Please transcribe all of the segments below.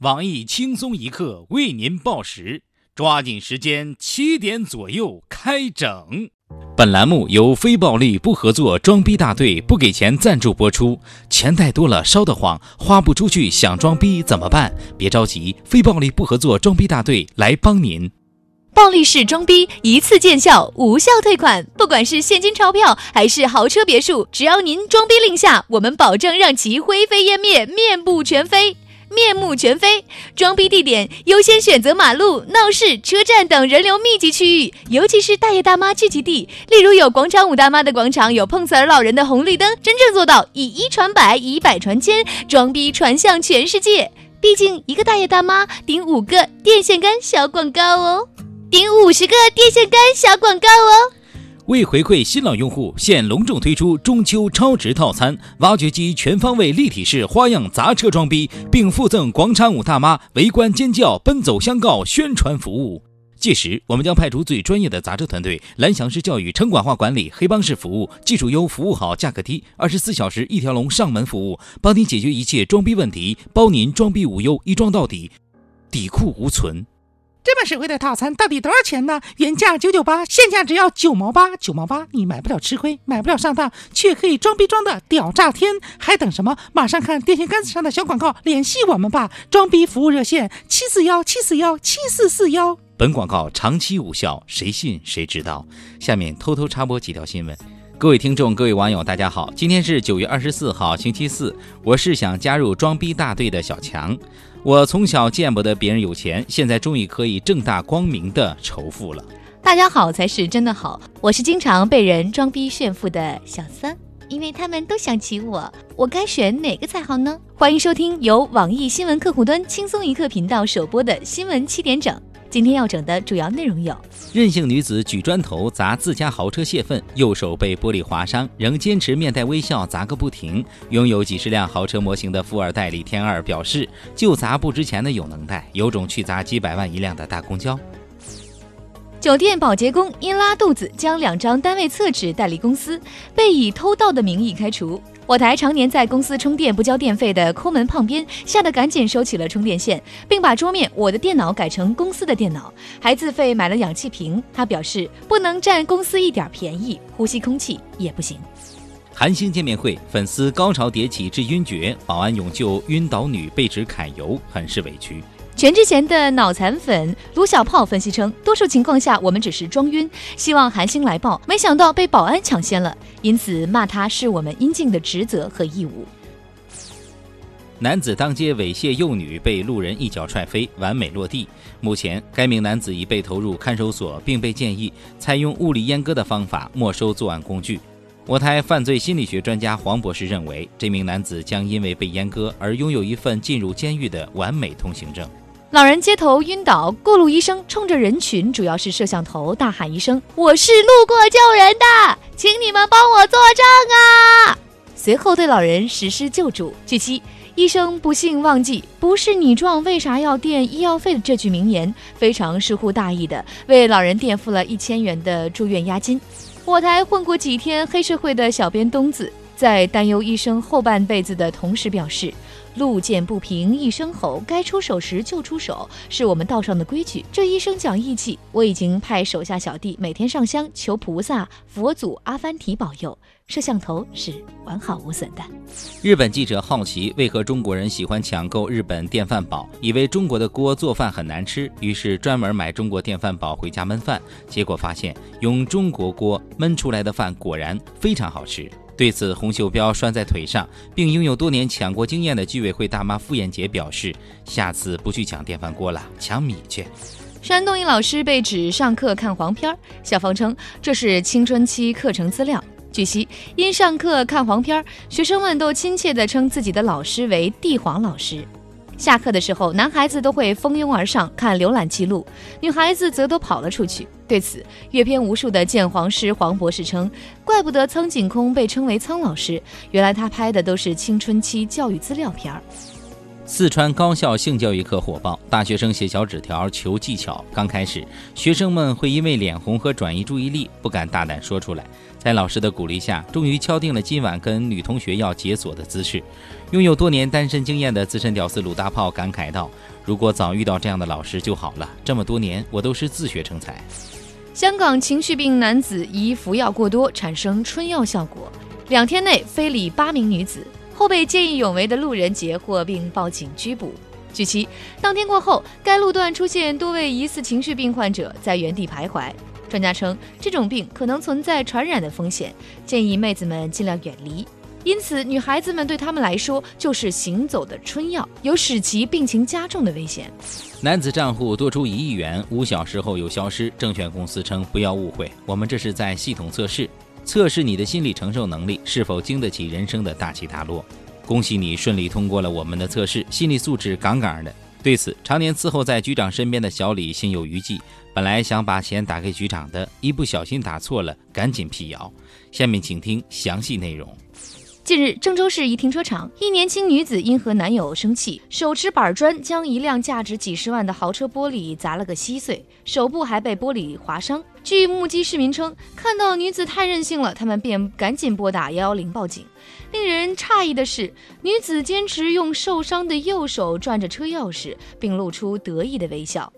网易轻松一刻为您报时，抓紧时间，七点左右开整。本栏目由非暴力不合作装逼大队不给钱赞助播出。钱太多了烧得慌，花不出去想装逼怎么办？别着急，非暴力不合作装逼大队来帮您。暴力式装逼一次见效，无效退款。不管是现金钞票还是豪车别墅，只要您装逼令下，我们保证让其灰飞烟灭，面目全非。面目全非，装逼地点优先选择马路、闹市、车站等人流密集区域，尤其是大爷大妈聚集地，例如有广场舞大妈的广场，有碰瓷儿老人的红绿灯，真正做到以一传百，以百传千，装逼传向全世界。毕竟一个大爷大妈顶五个电线杆小广告哦，顶五十个电线杆小广告哦。为回馈新老用户，现隆重推出中秋超值套餐，挖掘机全方位立体式花样砸车装逼，并附赠广场舞大妈围观尖叫、奔走相告宣传服务。届时，我们将派出最专业的砸车团队，蓝翔式教育、城管化管理、黑帮式服务，技术优、服务好、价格低，二十四小时一条龙上门服务，帮您解决一切装逼问题，包您装逼无忧，一装到底，底裤无存。这么实惠的套餐到底多少钱呢？原价九九八，现价只要九毛八，九毛八你买不了吃亏，买不了上当，却可以装逼装的屌炸天！还等什么？马上看电线杆子上的小广告，联系我们吧！装逼服务热线：七四幺七四幺七四四幺。本广告长期无效，谁信谁知道。下面偷偷插播几条新闻。各位听众，各位网友，大家好，今天是九月二十四号，星期四。我是想加入装逼大队的小强。我从小见不得别人有钱，现在终于可以正大光明的仇富了。大家好才是真的好，我是经常被人装逼炫富的小三，因为他们都想娶我，我该选哪个才好呢？欢迎收听由网易新闻客户端轻松一刻频道首播的新闻七点整。今天要整的主要内容有：任性女子举砖头砸自家豪车泄愤，右手被玻璃划伤，仍坚持面带微笑砸个不停。拥有几十辆豪车模型的富二代李天二表示，就砸不值钱的有能耐，有种去砸几百万一辆的大公交。酒店保洁工因拉肚子，将两张单位厕纸带离公司，被以偷盗的名义开除。我台常年在公司充电不交电费的抠门胖编，吓得赶紧收起了充电线，并把桌面我的电脑改成公司的电脑，还自费买了氧气瓶。他表示不能占公司一点便宜，呼吸空气也不行。韩星见面会，粉丝高潮迭起致晕厥，保安勇救晕倒女被指揩油，很是委屈。全智贤的脑残粉卢小炮分析称，多数情况下我们只是装晕，希望韩星来报，没想到被保安抢先了，因此骂他是我们应尽的职责和义务。男子当街猥亵幼女，被路人一脚踹飞，完美落地。目前，该名男子已被投入看守所，并被建议采用物理阉割的方法没收作案工具。我台犯罪心理学专家黄博士认为，这名男子将因为被阉割而拥有一份进入监狱的完美通行证。老人街头晕倒，过路医生冲着人群，主要是摄像头，大喊一声：“我是路过救人的，请你们帮我作证啊！”随后对老人实施救助。据悉，医生不幸忘记“不是你撞，为啥要垫医药费”的这句名言，非常疏忽大意的为老人垫付了一千元的住院押金。我台混过几天黑社会的小编东子，在担忧医生后半辈子的同时表示。路见不平一声吼，该出手时就出手，是我们道上的规矩。这医生讲义气，我已经派手下小弟每天上香求菩萨、佛祖、阿凡提保佑。摄像头是完好无损的。日本记者好奇为何中国人喜欢抢购日本电饭煲，以为中国的锅做饭很难吃，于是专门买中国电饭煲回家焖饭，结果发现用中国锅焖出来的饭果然非常好吃。对此，洪秀彪拴在腿上，并拥有多年抢锅经验的居委会大妈傅艳杰表示：“下次不去抢电饭锅了，抢米去。”山东一老师被指上课看黄片，校方称这是青春期课程资料。据悉，因上课看黄片，学生们都亲切地称自己的老师为“帝皇老师”。下课的时候，男孩子都会蜂拥而上看浏览记录，女孩子则都跑了出去。对此，阅片无数的鉴黄师黄博士称：“怪不得苍井空被称为苍老师，原来他拍的都是青春期教育资料片儿。”四川高校性教育课火爆，大学生写小纸条求技巧。刚开始，学生们会因为脸红和转移注意力，不敢大胆说出来。在老师的鼓励下，终于敲定了今晚跟女同学要解锁的姿势。拥有多年单身经验的资深屌丝鲁大炮感慨道：“如果早遇到这样的老师就好了，这么多年我都是自学成才。”香港情绪病男子疑服药过多产生春药效果，两天内非礼八名女子，后被见义勇为的路人截获并报警拘捕。据悉，当天过后，该路段出现多位疑似情绪病患者在原地徘徊。专家称，这种病可能存在传染的风险，建议妹子们尽量远离。因此，女孩子们对他们来说就是行走的春药，有使其病情加重的危险。男子账户多出一亿元，五小时后又消失。证券公司称：“不要误会，我们这是在系统测试，测试你的心理承受能力是否经得起人生的大起大落。恭喜你顺利通过了我们的测试，心理素质杠杠的。”对此，常年伺候在局长身边的小李心有余悸，本来想把钱打给局长的，一不小心打错了，赶紧辟谣。下面请听详细内容。近日，郑州市一停车场，一年轻女子因和男友生气，手持板砖将一辆价值几十万的豪车玻璃砸了个稀碎，手部还被玻璃划伤。据目击市民称，看到女子太任性了，他们便赶紧拨打幺幺零报警。令人诧异的是，女子坚持用受伤的右手转着车钥匙，并露出得意的微笑。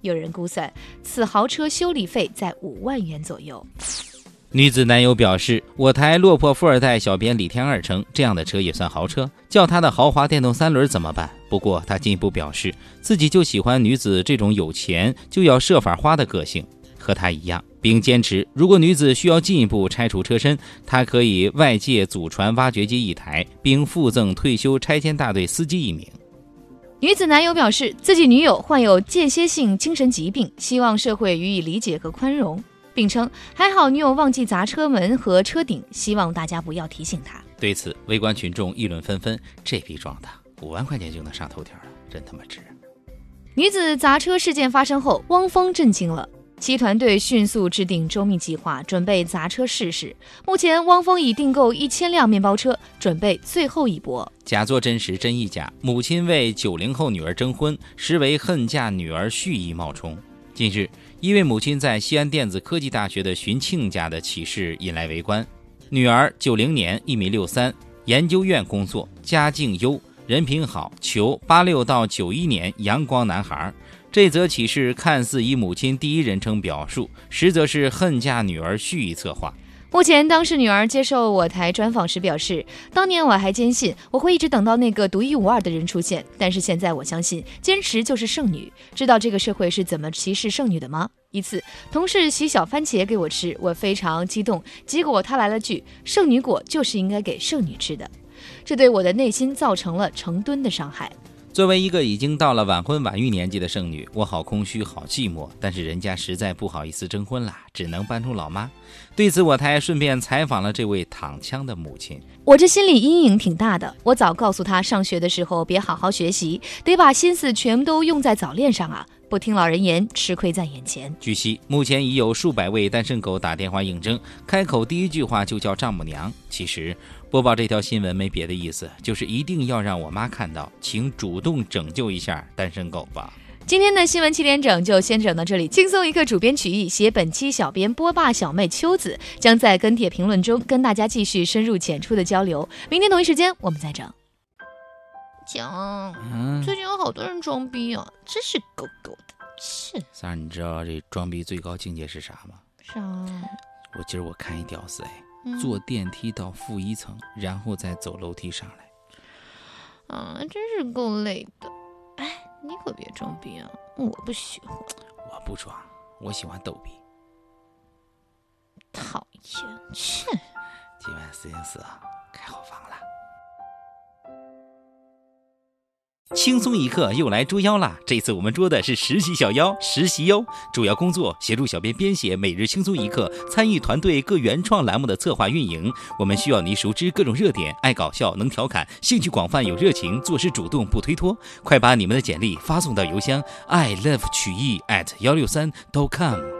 有人估算，此豪车修理费在五万元左右。女子男友表示：“我台落魄富二代小编李天二称，这样的车也算豪车，叫他的豪华电动三轮怎么办？”不过他进一步表示，自己就喜欢女子这种有钱就要设法花的个性，和他一样，并坚持如果女子需要进一步拆除车身，他可以外借祖传挖掘机一台，并附赠退休拆迁大队司机一名。女子男友表示，自己女友患有间歇性精神疾病，希望社会予以理解和宽容。并称还好女友忘记砸车门和车顶，希望大家不要提醒她。对此，围观群众议论纷纷：这逼装的，五万块钱就能上头条了，真他妈值！女子砸车事件发生后，汪峰震惊了，其团队迅速制定周密计划，准备砸车试试。目前，汪峰已订购一千辆面包车，准备最后一搏。假作真实，真亦假。母亲为九零后女儿征婚，实为恨嫁女儿蓄意冒充。近日。一位母亲在西安电子科技大学的寻亲家的启事引来围观。女儿九零年，一米六三，研究院工作，家境优，人品好，求八六到九一年阳光男孩。这则启事看似以母亲第一人称表述，实则是恨嫁女儿蓄意策划。目前，当事女儿接受我台专访时表示：“当年我还坚信我会一直等到那个独一无二的人出现，但是现在我相信，坚持就是剩女。知道这个社会是怎么歧视剩女的吗？”一次，同事洗小番茄给我吃，我非常激动，结果他来了句：“剩女果就是应该给剩女吃的。”这对我的内心造成了成吨的伤害。作为一个已经到了晚婚晚育年纪的剩女，我好空虚，好寂寞。但是人家实在不好意思征婚了，只能搬出老妈。对此，我台顺便采访了这位躺枪的母亲。我这心理阴影挺大的。我早告诉她，上学的时候别好好学习，得把心思全都用在早恋上啊！不听老人言，吃亏在眼前。据悉，目前已有数百位单身狗打电话应征，开口第一句话就叫丈母娘。其实。播报这条新闻没别的意思，就是一定要让我妈看到，请主动拯救一下单身狗吧。今天的新闻七点整就先整到这里，轻松一刻主编曲艺，写本期小编波霸小妹秋子将在跟帖评论中跟大家继续深入浅出的交流。明天同一时间我们再整。讲，最近有好多人装逼啊，真是够够的。切，三儿，你知道这装逼最高境界是啥吗？啥？我今儿我看一屌丝哎。坐电梯到负一层，然后再走楼梯上来。啊，真是够累的。哎，你可别装逼啊，我不喜欢。我不装，我喜欢逗逼。讨厌，切！今晚四零四开好房轻松一刻又来捉妖啦！这次我们捉的是实习小妖，实习哟，主要工作协助小编编写每日轻松一刻，参与团队各原创栏目的策划运营。我们需要你熟知各种热点，爱搞笑，能调侃，兴趣广泛，有热情，做事主动，不推脱。快把你们的简历发送到邮箱 i love 曲艺 at 幺六三 dot com。